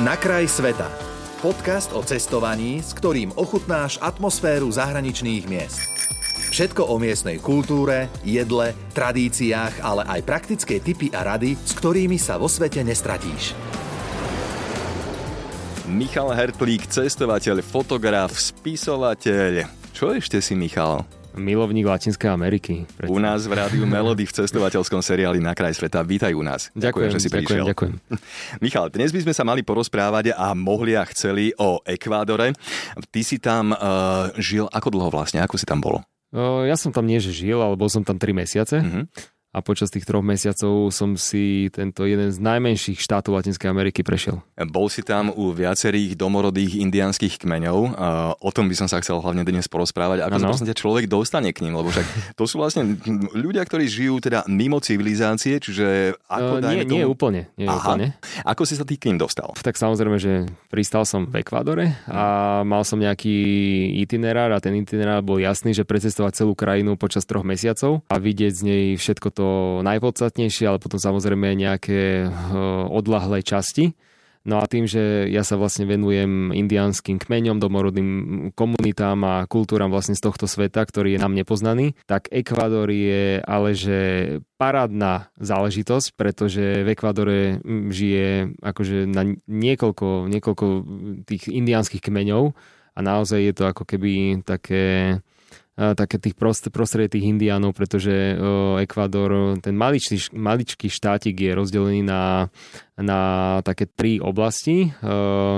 Na kraj sveta. Podcast o cestovaní, s ktorým ochutnáš atmosféru zahraničných miest. Všetko o miestnej kultúre, jedle, tradíciách, ale aj praktické tipy a rady, s ktorými sa vo svete nestratíš. Michal Hertlík, cestovateľ, fotograf, spisovateľ. Čo ešte si, Michal? Milovník Latinskej Ameriky. Prečo? U nás v rádiu Melody v cestovateľskom seriáli Na kraj sveta. Vítaj u nás. Ďakujem, ďakujem že si ďakujem, prišiel. Ďakujem. Michal, dnes by sme sa mali porozprávať a mohli a chceli o Ekvádore. Ty si tam uh, žil ako dlho vlastne? Ako si tam bolo? Uh, ja som tam nie, že žil, ale bol som tam 3 mesiace. Uh-huh a počas tých troch mesiacov som si tento jeden z najmenších štátov Latinskej Ameriky prešiel. Bol si tam u viacerých domorodých indiánskych kmeňov. O tom by som sa chcel hlavne dnes porozprávať. Ako sa vlastne človek dostane k ním? Lebo však to sú vlastne ľudia, ktorí žijú teda mimo civilizácie, čiže ako uh, nie, tomu... nie úplne. Nie Aha. úplne. Ako si sa ty k ním dostal? Tak samozrejme, že pristal som v Ekvádore a mal som nejaký itinerár a ten itinerár bol jasný, že precestovať celú krajinu počas troch mesiacov a vidieť z nej všetko to to najpodstatnejšie, ale potom samozrejme nejaké eh, odlahlé časti. No a tým, že ja sa vlastne venujem indiánskym kmeňom, domorodným komunitám a kultúram vlastne z tohto sveta, ktorý je nám nepoznaný, tak Ekvador je ale že parádna záležitosť, pretože v Ekvadore žije akože na niekoľko, niekoľko tých indiánskych kmeňov a naozaj je to ako keby také také tých prost, prostredie tých indiánov, pretože Ekvador, ten maličký, maličký štátik je rozdelený na, na také tri oblasti,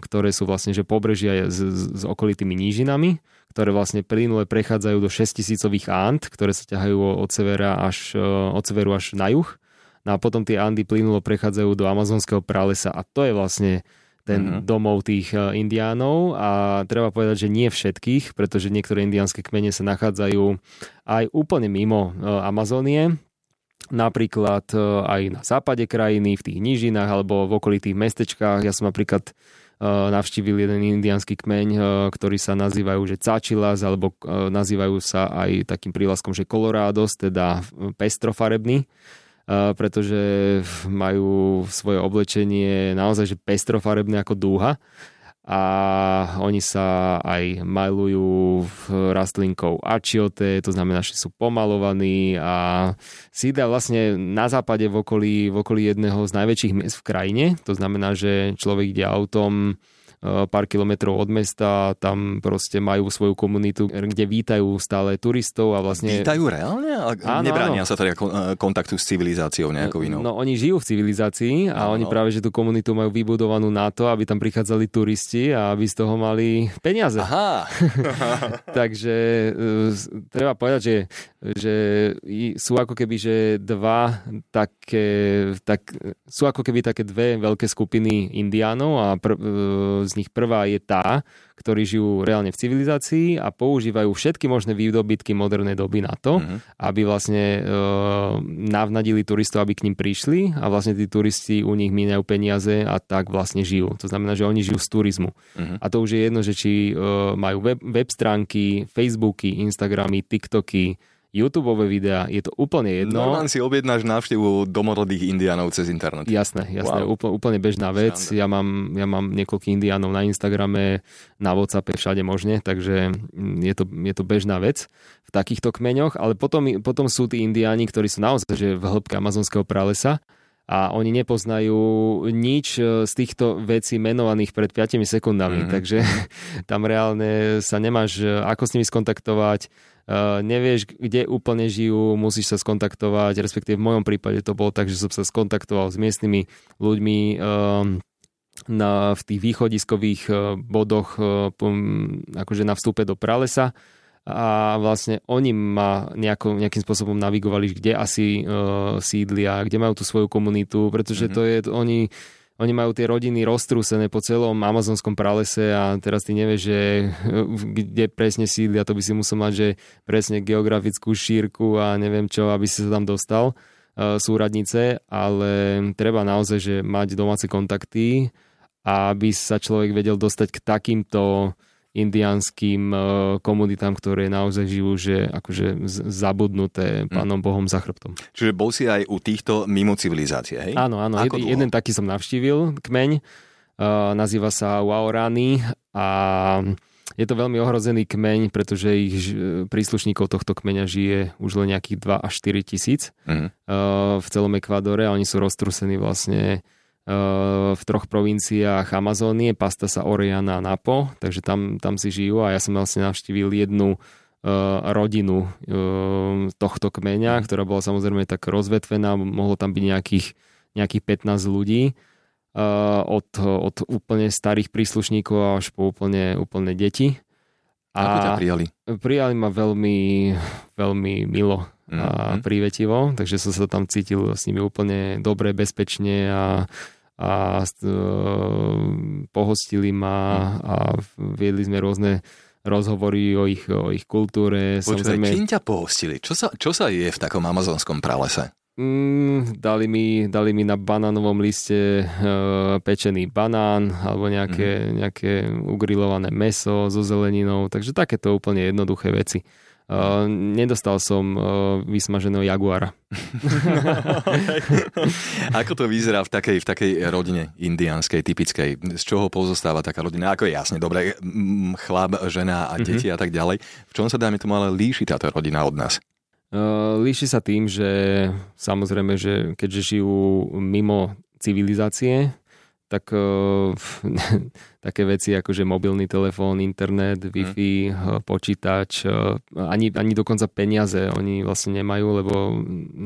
ktoré sú vlastne že pobrežia s, s okolitými nížinami, ktoré vlastne plynule prechádzajú do 6000 Ant, ktoré sa ťahajú od severa až, od severu až na juh. No a potom tie Andy plynulo prechádzajú do amazonského pralesa a to je vlastne ten uh-huh. domov tých e, indiánov a treba povedať, že nie všetkých, pretože niektoré indiánske kmene sa nachádzajú aj úplne mimo e, Amazónie, napríklad e, aj na západe krajiny, v tých nížinách alebo v okolitých mestečkách. Ja som napríklad navštívil jeden indiánsky kmeň, ktorý sa nazývajú že Cačilas, alebo nazývajú sa aj takým prílaskom, že Colorados, teda pestrofarebný pretože majú svoje oblečenie naozaj že pestrofarebné ako dúha a oni sa aj malujú rastlinkou achiote, to znamená, že sú pomalovaní a sídlia vlastne na západe v okolí, v okolí jedného z najväčších miest v krajine. To znamená, že človek ide autom pár kilometrov od mesta, tam proste majú svoju komunitu, kde vítajú stále turistov a vlastne... Vítajú reálne? Áno, Nebránia áno. sa teda kontaktu s civilizáciou nejakou inou? No oni žijú v civilizácii a áno. oni práve, že tú komunitu majú vybudovanú na to, aby tam prichádzali turisti a aby z toho mali peniaze. Aha. Takže uh, treba povedať, že, že sú ako keby, že dva také, tak, sú ako keby také dve veľké skupiny indiánov a pr, z nich prvá je tá, ktorí žijú reálne v civilizácii a používajú všetky možné výdobytky modernej doby na to, uh-huh. aby vlastne e, navnadili turistov, aby k ním prišli a vlastne tí turisti u nich míňajú peniaze a tak vlastne žijú. To znamená, že oni žijú z turizmu. Uh-huh. A to už je jedno, že či e, majú web, web stránky, Facebooky, Instagramy, TikToky, YouTube videá, je to úplne jedno. Normálne si objednáš návštevu domorodých indiánov cez internet. Jasné, jasné, wow. úplne, úplne bežná vec. Ja mám, ja mám niekoľkých indiánov na Instagrame, na Whatsappe, všade možne, takže mm, je to, je to bežná vec v takýchto kmeňoch, ale potom, potom sú tí indiáni, ktorí sú naozaj že v hĺbke amazonského pralesa a oni nepoznajú nič e, z týchto vecí menovaných pred 5 sekundami, mm-hmm. takže tam reálne sa nemáš e, ako s nimi skontaktovať, Uh, nevieš, kde úplne žijú, musíš sa skontaktovať, respektíve v mojom prípade to bolo tak, že som sa skontaktoval s miestnymi ľuďmi um, na, v tých východiskových bodoch akože na vstupe do pralesa a vlastne oni ma nejako, nejakým spôsobom navigovali, kde asi uh, sídlia, kde majú tú svoju komunitu, pretože mm-hmm. to je, oni oni majú tie rodiny roztrúsené po celom amazonskom pralese a teraz ty nevieš, že kde presne sídlia, to by si musel mať, že presne geografickú šírku a neviem čo, aby si sa tam dostal e, súradnice, ale treba naozaj, že mať domáce kontakty a aby sa človek vedel dostať k takýmto indiánskym e, komunitám, ktoré naozaj žijú, že akože zabudnuté hm. pánom Bohom za chrbtom. Čiže bol si aj u týchto mimo civilizácie, hej? Áno, áno. Jed, jeden taký som navštívil, kmeň. nazýva sa Waorani a je to veľmi ohrozený kmeň, pretože ich príslušníkov tohto kmeňa žije už len nejakých 2 až 4 tisíc mm. v celom Ekvádore a oni sú roztrusení vlastne v troch provinciách Amazónie, Pasta sa Oriana a Napo, takže tam, tam si žijú a ja som vlastne navštívil jednu rodinu tohto kmeňa, ktorá bola samozrejme tak rozvetvená, mohlo tam byť nejakých, nejakých 15 ľudí od, od úplne starých príslušníkov až po úplne, úplne deti. A Ako ťa prijali? Prijali ma veľmi, veľmi milo a mm-hmm. prívetivo, takže som sa tam cítil s nimi úplne dobre, bezpečne a a e, pohostili ma a viedli sme rôzne rozhovory o ich, o ich kultúre. Počkaj, Samozrejme... kým ťa pohostili? Čo sa, čo sa je v takom amazonskom pralese? Mm, dali, mi, dali mi na banánovom liste e, pečený banán alebo nejaké, mm. nejaké ugrilované meso so zeleninou, takže takéto úplne jednoduché veci. Uh, nedostal som uh, vysmaženého jaguara. Ako to vyzerá v takej, v takej rodine indianskej, typickej? Z čoho pozostáva taká rodina? Ako je jasne, dobre, chlap, žena a mhm. deti mm-hmm. a tak ďalej. V čom sa dáme tomu ale líši táto rodina od nás? Uh, líši sa tým, že samozrejme, že keďže žijú mimo civilizácie, tak uh, také veci ako že mobilný telefón, internet, Wi-Fi, mm. počítač, uh, ani, ani dokonca peniaze oni vlastne nemajú, lebo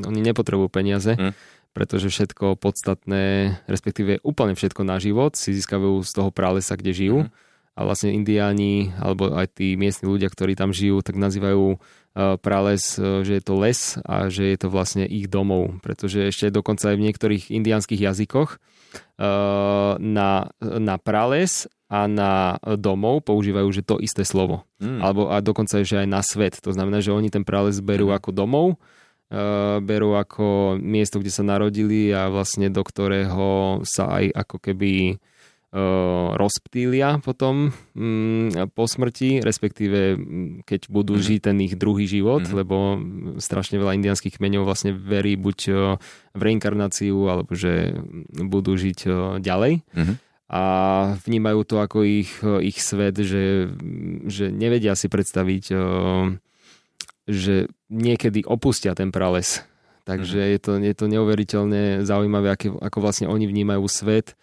oni nepotrebujú peniaze, mm. pretože všetko podstatné, respektíve úplne všetko na život si získajú z toho pralesa, kde žijú. Mm. A vlastne indiáni, alebo aj tí miestni ľudia, ktorí tam žijú, tak nazývajú prales, že je to les a že je to vlastne ich domov. Pretože ešte dokonca aj v niektorých indiánskych jazykoch Eh, na, na prales a na domov používajú že to isté slovo. Mm. Alebo a dokonca že aj na svet. To znamená, že oni ten prales berú mm. ako domov, berú ako miesto, kde sa narodili a vlastne do ktorého sa aj ako keby rozptýlia potom mm, po smrti, respektíve mm, keď budú mm. žiť ten ich druhý život, mm. lebo strašne veľa indianských kmeňov vlastne verí buď v reinkarnáciu, alebo že budú žiť ďalej. Mm. A vnímajú to ako ich, ich svet, že, že nevedia si predstaviť, že niekedy opustia ten prales. Takže mm. je, to, je to neuveriteľne zaujímavé, ako, ako vlastne oni vnímajú svet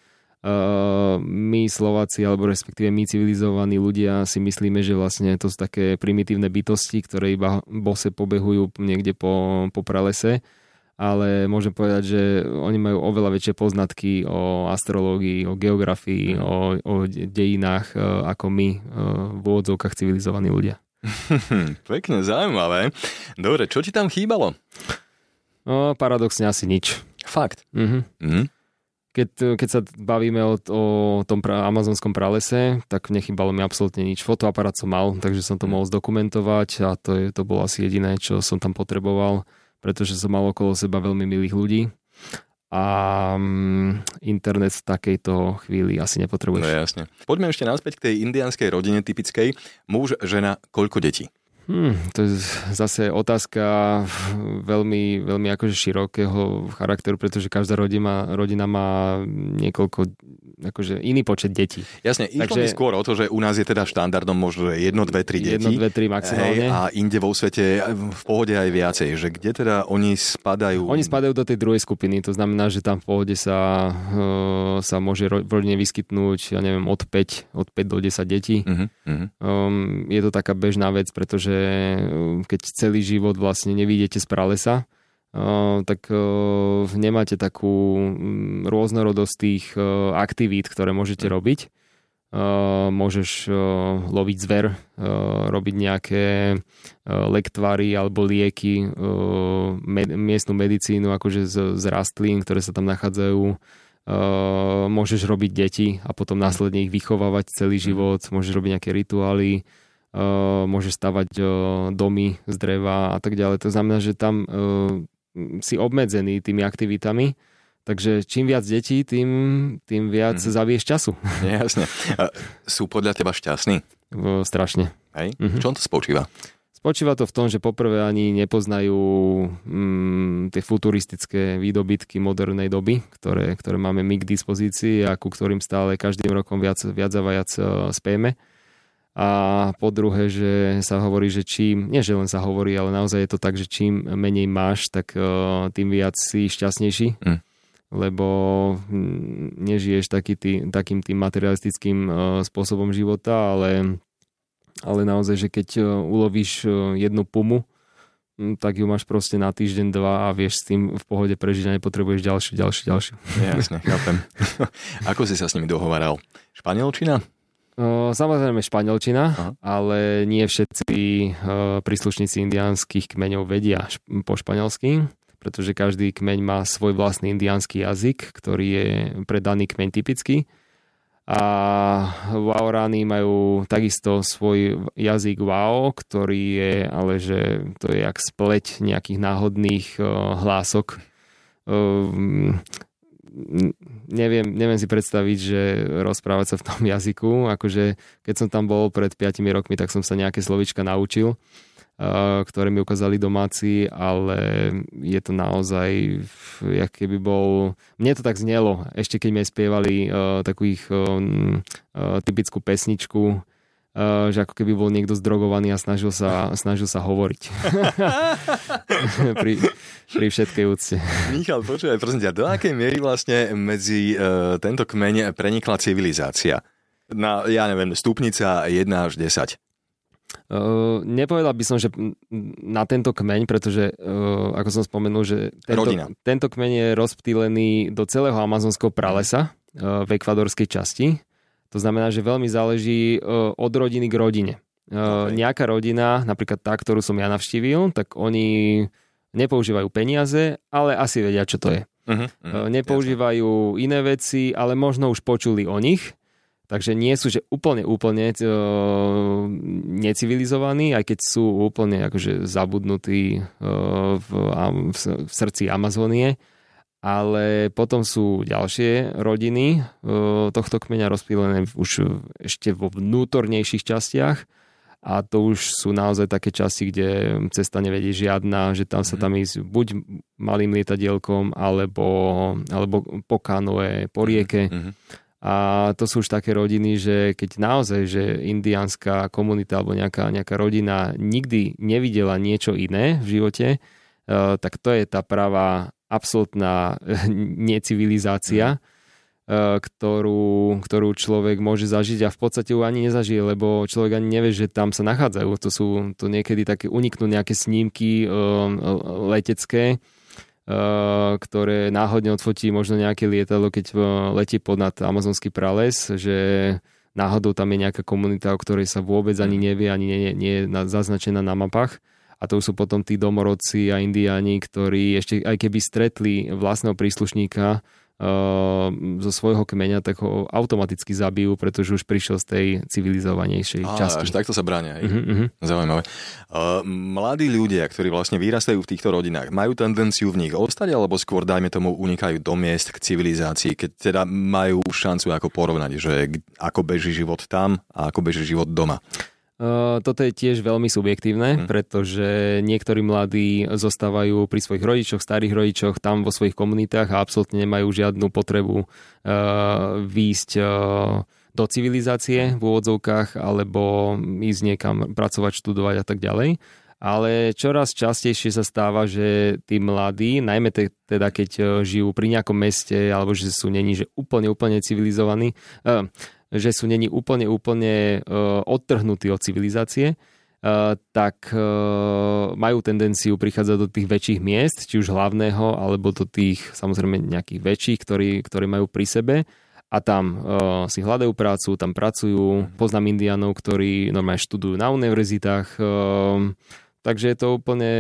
my Slováci, alebo respektíve my civilizovaní ľudia si myslíme, že vlastne to sú také primitívne bytosti, ktoré iba bose pobehujú niekde po, po pralese, ale môžem povedať, že oni majú oveľa väčšie poznatky o astrológii, o geografii, o, o dejinách uh, ako my uh, v úvodzovkách civilizovaní ľudia. Pekne, zaujímavé. Dobre, čo ti tam chýbalo? No, paradoxne asi nič. Fakt? Mhm. Mm keď, keď sa bavíme o, o tom pra, amazonskom pralese, tak nechybalo mi absolútne nič. Fotoaparát som mal, takže som to mohol zdokumentovať a to, je, to bolo asi jediné, čo som tam potreboval, pretože som mal okolo seba veľmi milých ľudí a um, internet v takejto chvíli asi nepotrebuješ. No jasne. Poďme ešte naspäť k tej indianskej rodine typickej. Muž, žena, koľko detí? Hmm, to je zase otázka veľmi, veľmi akože širokého charakteru, pretože každá rodina, rodina má niekoľko akože iný počet detí. Jasne, išlo Takže, mi skôr o to, že u nás je teda štandardom možno jedno, dve, tri deti. Jedno, dve, tri maximálne. Hej, a inde vo svete v pohode aj viacej. Že kde teda oni spadajú? Oni spadajú do tej druhej skupiny. To znamená, že tam v pohode sa, uh, sa môže v rodine vyskytnúť, ja neviem, od 5, od 5 do 10 detí. Uh-huh, uh-huh. Um, je to taká bežná vec, pretože keď celý život vlastne nevidíte z pralesa, tak nemáte takú mm, rôznorodosť tých aktivít, ktoré môžete mm. robiť. Môžeš loviť zver, robiť nejaké lektvary alebo lieky, miestnu medicínu akože z, z rastlín, ktoré sa tam nachádzajú. Môžeš robiť deti a potom následne ich vychovávať celý mm. život. Môžeš robiť nejaké rituály môžeš stavať domy z dreva a tak ďalej. To znamená, že tam si obmedzený tými aktivitami, takže čím viac detí, tým, tým viac mm. zavieš času. Jasne. A sú podľa teba šťastní? Strašne. Hej? Mm-hmm. V čom to spočíva? Spočíva to v tom, že poprvé ani nepoznajú mm, tie futuristické výdobytky modernej doby, ktoré, ktoré máme my k dispozícii a ku ktorým stále každým rokom viac, viac a viac uh, spieme. A po druhé, že sa hovorí, že čím, nie že len sa hovorí, ale naozaj je to tak, že čím menej máš, tak uh, tým viac si šťastnejší. Mm lebo mm, nežiješ taký tý, takým tým materialistickým uh, spôsobom života, ale ale naozaj, že keď e, ulovíš e, jednu pumu, tak ju máš proste na týždeň, dva a vieš s tým v pohode prežiť a nepotrebuješ ďalšiu, ďalšiu, ďalšiu. Jasne, chápem. Ako si sa s nimi dohovaral? Španielčina? Samozrejme španielčina, Aha. ale nie všetci príslušníci indiánskych kmeňov vedia po španielsky, pretože každý kmeň má svoj vlastný indiánsky jazyk, ktorý je pre daný kmeň typický a Waoráni majú takisto svoj jazyk Wao, ktorý je, ale že to je jak spleť nejakých náhodných hlások. Uh, neviem, neviem si predstaviť, že rozprávať sa v tom jazyku, akože keď som tam bol pred 5 rokmi, tak som sa nejaké slovička naučil ktoré mi ukázali domáci, ale je to naozaj, jak keby bol... Mne to tak znelo, ešte keď mi spievali uh, takú ich uh, typickú pesničku, uh, že ako keby bol niekto zdrogovaný a snažil sa, snažil sa hovoriť. pri, pri všetkej úcte. Michal, počúvaj, prosím ťa, do akej miery vlastne medzi uh, tento kmeň prenikla civilizácia? Na, ja neviem, stupnica 1 až 10. Uh, nepovedal by som, že na tento kmeň, pretože uh, ako som spomenul, že tento, tento kmeň je rozptýlený do celého amazonského pralesa uh, v ekvadorskej časti. To znamená, že veľmi záleží uh, od rodiny k rodine. Uh, okay. Nejaká rodina, napríklad tá, ktorú som ja navštívil, tak oni nepoužívajú peniaze, ale asi vedia, čo to je. Uh-huh, uh-huh, nepoužívajú jasne. iné veci, ale možno už počuli o nich Takže nie sú že úplne, úplne uh, necivilizovaní, aj keď sú úplne akože zabudnutí uh, v, v, v srdci Amazónie. Ale potom sú ďalšie rodiny uh, tohto kmeňa rozpílené už ešte vo vnútornejších častiach a to už sú naozaj také časti, kde cesta nevedie žiadna, že tam sa mhm. tam ísť buď malým lietadielkom, alebo, alebo po kanoe, po rieke. Mm-hmm. A to sú už také rodiny, že keď naozaj, že indiánska komunita alebo nejaká, nejaká rodina nikdy nevidela niečo iné v živote, uh, tak to je tá pravá absolútna necivilizácia, uh, ktorú, ktorú človek môže zažiť a v podstate ju ani nezažije, lebo človek ani nevie, že tam sa nachádzajú. To sú to niekedy také uniknú nejaké snímky uh, letecké, Eh, ktoré náhodne odfotí možno nejaké lietadlo, keď eh, letí podnad amazonský prales, že náhodou tam je nejaká komunita, o ktorej sa vôbec ani mhm. nevie, ani nie, nie je zaznačená na mapách. A to sú potom tí domorodci a indiáni, ktorí ešte aj keby stretli vlastného príslušníka, Ehm, zo svojho kmeňa, tak ho automaticky zabijú, pretože už prišiel z tej civilizovanejšej Á, časti. Až takto sa bránia. Uh-huh, uh-huh. Zaujímavé. Uh, mladí ľudia, ktorí vlastne vyrastajú v týchto rodinách, majú tendenciu v nich ostať, alebo skôr, dajme tomu, unikajú do miest k civilizácii, keď teda majú šancu ako porovnať, že ako beží život tam a ako beží život doma. Uh, toto je tiež veľmi subjektívne, hmm. pretože niektorí mladí zostávajú pri svojich rodičoch, starých rodičoch, tam vo svojich komunitách a absolútne nemajú žiadnu potrebu uh, výjsť uh, do civilizácie v úvodzovkách alebo ísť niekam pracovať, študovať a tak ďalej. Ale čoraz častejšie sa stáva, že tí mladí, najmä te, teda keď žijú pri nejakom meste alebo že sú není že úplne, úplne civilizovaní, uh, že sú není úplne, úplne uh, odtrhnutí od civilizácie, uh, tak uh, majú tendenciu prichádzať do tých väčších miest, či už hlavného, alebo do tých samozrejme nejakých väčších, ktorí, ktorí majú pri sebe a tam uh, si hľadajú prácu, tam pracujú. Poznám indianov, ktorí normálne študujú na univerzitách, uh, Takže je to úplne,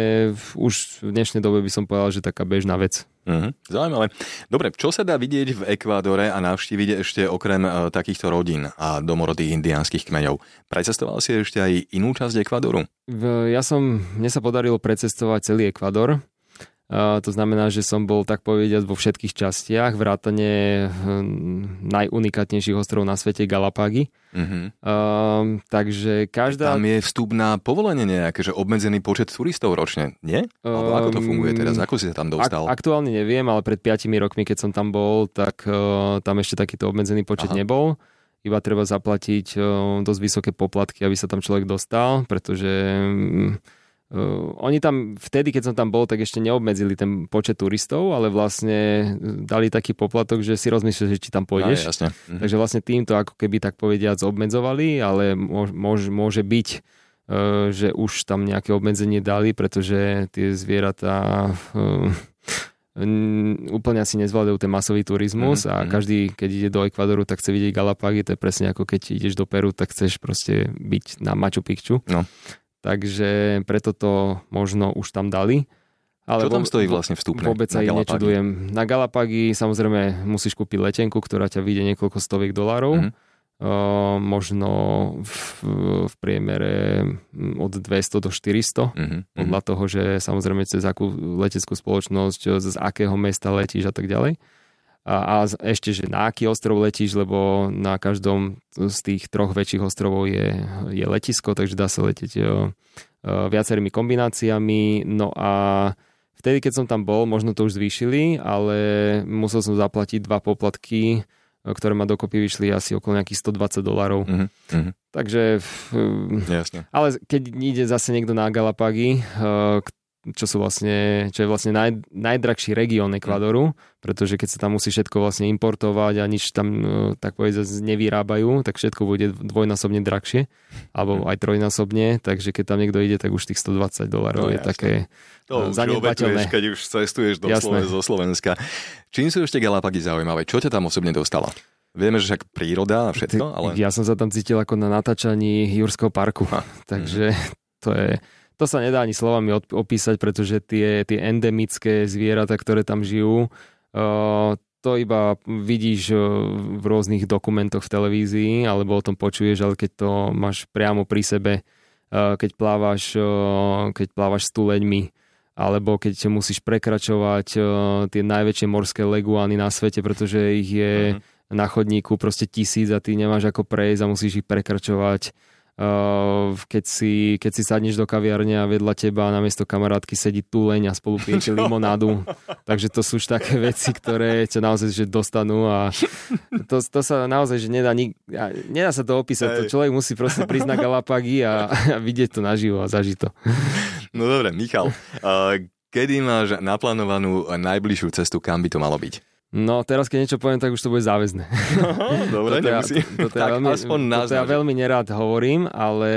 už v dnešnej dobe by som povedal, že taká bežná vec. Mm-hmm. Zaujímavé. Dobre, čo sa dá vidieť v Ekvádore a navštíviť ešte okrem uh, takýchto rodín a domorodých indiánskych kmeňov? Precestoval si ešte aj inú časť Ekvádoru? Ja som, mne sa podarilo precestovať celý Ekvádor. To znamená, že som bol tak povediať vo všetkých častiach, vrátane hm, najunikátnejších ostrovov na svete Galapágy. Uh-huh. Uh, takže každá... Tam je vstup na povolenie nejaké, že obmedzený počet turistov ročne, nie? Alebo ako to funguje teraz? Ako si sa tam dostal? Ak, aktuálne neviem, ale pred 5 rokmi, keď som tam bol, tak uh, tam ešte takýto obmedzený počet Aha. nebol iba treba zaplatiť dosť vysoké poplatky, aby sa tam človek dostal, pretože Uh, oni tam, vtedy, keď som tam bol, tak ešte neobmedzili ten počet turistov, ale vlastne dali taký poplatok, že si rozmýšľaš, že či tam pôjdeš. Ja, jasne. Mhm. Takže vlastne týmto ako keby tak povediac obmedzovali, ale môž, môže byť, uh, že už tam nejaké obmedzenie dali, pretože tie zvieratá uh, úplne asi nezvládajú ten masový turizmus mm-hmm. a mhm. každý, keď ide do Ekvadoru, tak chce vidieť Galapágy, to je presne ako keď ideš do Peru, tak chceš proste byť na Machu Picchu. No. Takže preto to možno už tam dali. Ale Čo tam stojí vlastne vstupné? Vôbec sa nečudujem. Na Galapágy samozrejme musíš kúpiť letenku, ktorá ťa vyjde niekoľko stoviek dolárov. Mm-hmm. Uh, možno v, v priemere od 200 do 400 mm-hmm. podľa toho, že samozrejme cez akú leteckú spoločnosť, z akého mesta letíš a tak ďalej. A, a ešte, že na aký ostrov letíš, lebo na každom z tých troch väčších ostrovov je, je letisko, takže dá sa letieť uh, viacerými kombináciami. No a vtedy, keď som tam bol, možno to už zvýšili, ale musel som zaplatiť dva poplatky ktoré ma dokopy vyšli asi okolo nejakých 120 dolárov. Mm-hmm. Takže... Jasne. Ale keď ide zase niekto na Galapágy, eh, čo sú vlastne, čo je vlastne naj, najdrahší región Ekvadoru, pretože keď sa tam musí všetko vlastne importovať a nič tam e, tak povedať nevyrábajú, tak všetko bude dvojnásobne drahšie, alebo aj trojnásobne, takže keď tam niekto ide, tak už tých 120 dolarov no, je jasne. také to zanedbateľné. keď už cestuješ do Slo- zo Slovenska. Čím sú ešte Galapagos zaujímavé? Čo ťa tam osobne dostala? Vieme, že však príroda a všetko, ale... Ja som sa tam cítil ako na natáčaní Jurského parku, ha. takže to je to sa nedá ani slovami opísať, pretože tie, tie endemické zvieratá, ktoré tam žijú, uh, to iba vidíš uh, v rôznych dokumentoch v televízii, alebo o tom počuješ, ale keď to máš priamo pri sebe, uh, keď plávaš, keď plávaš s tuleňmi, alebo keď musíš prekračovať tie najväčšie morské leguány na svete, pretože ich je uh-huh. na chodníku proste tisíc a ty nemáš ako prejsť a musíš ich prekračovať keď si, keď si sadneš do kaviarne a vedľa teba namiesto kamarátky sedí tuleň a spolu pijete limonádu. Takže to sú už také veci, ktoré ťa naozaj že dostanú a to, to sa naozaj že nedá, nik, nedá sa to opísať. To človek musí proste prísť na Galapagy a, a vidieť to naživo a zažiť to. No dobre, Michal, kedy máš naplánovanú najbližšiu cestu, kam by to malo byť? No teraz, keď niečo poviem, tak už to bude záväzné. Dobre, toto ja, toto ja veľmi, aspoň toto ja veľmi nerád hovorím, ale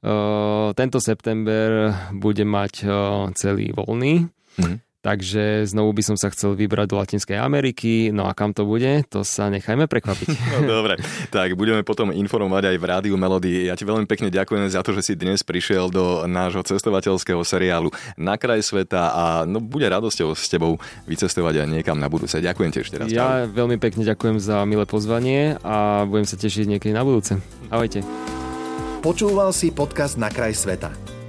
uh, tento september bude mať uh, celý voľný. Mm. Takže znovu by som sa chcel vybrať do Latinskej Ameriky. No a kam to bude, to sa nechajme prekvapiť. No, dobre, tak budeme potom informovať aj v Rádiu Melody. Ja ti veľmi pekne ďakujem za to, že si dnes prišiel do nášho cestovateľského seriálu Na kraj sveta a no, bude radosťou s tebou vycestovať aj niekam na budúce. Ďakujem ti ešte raz. Ja veľmi pekne ďakujem za milé pozvanie a budem sa tešiť niekedy na budúce. Ahojte. Počúval si podcast Na kraj sveta.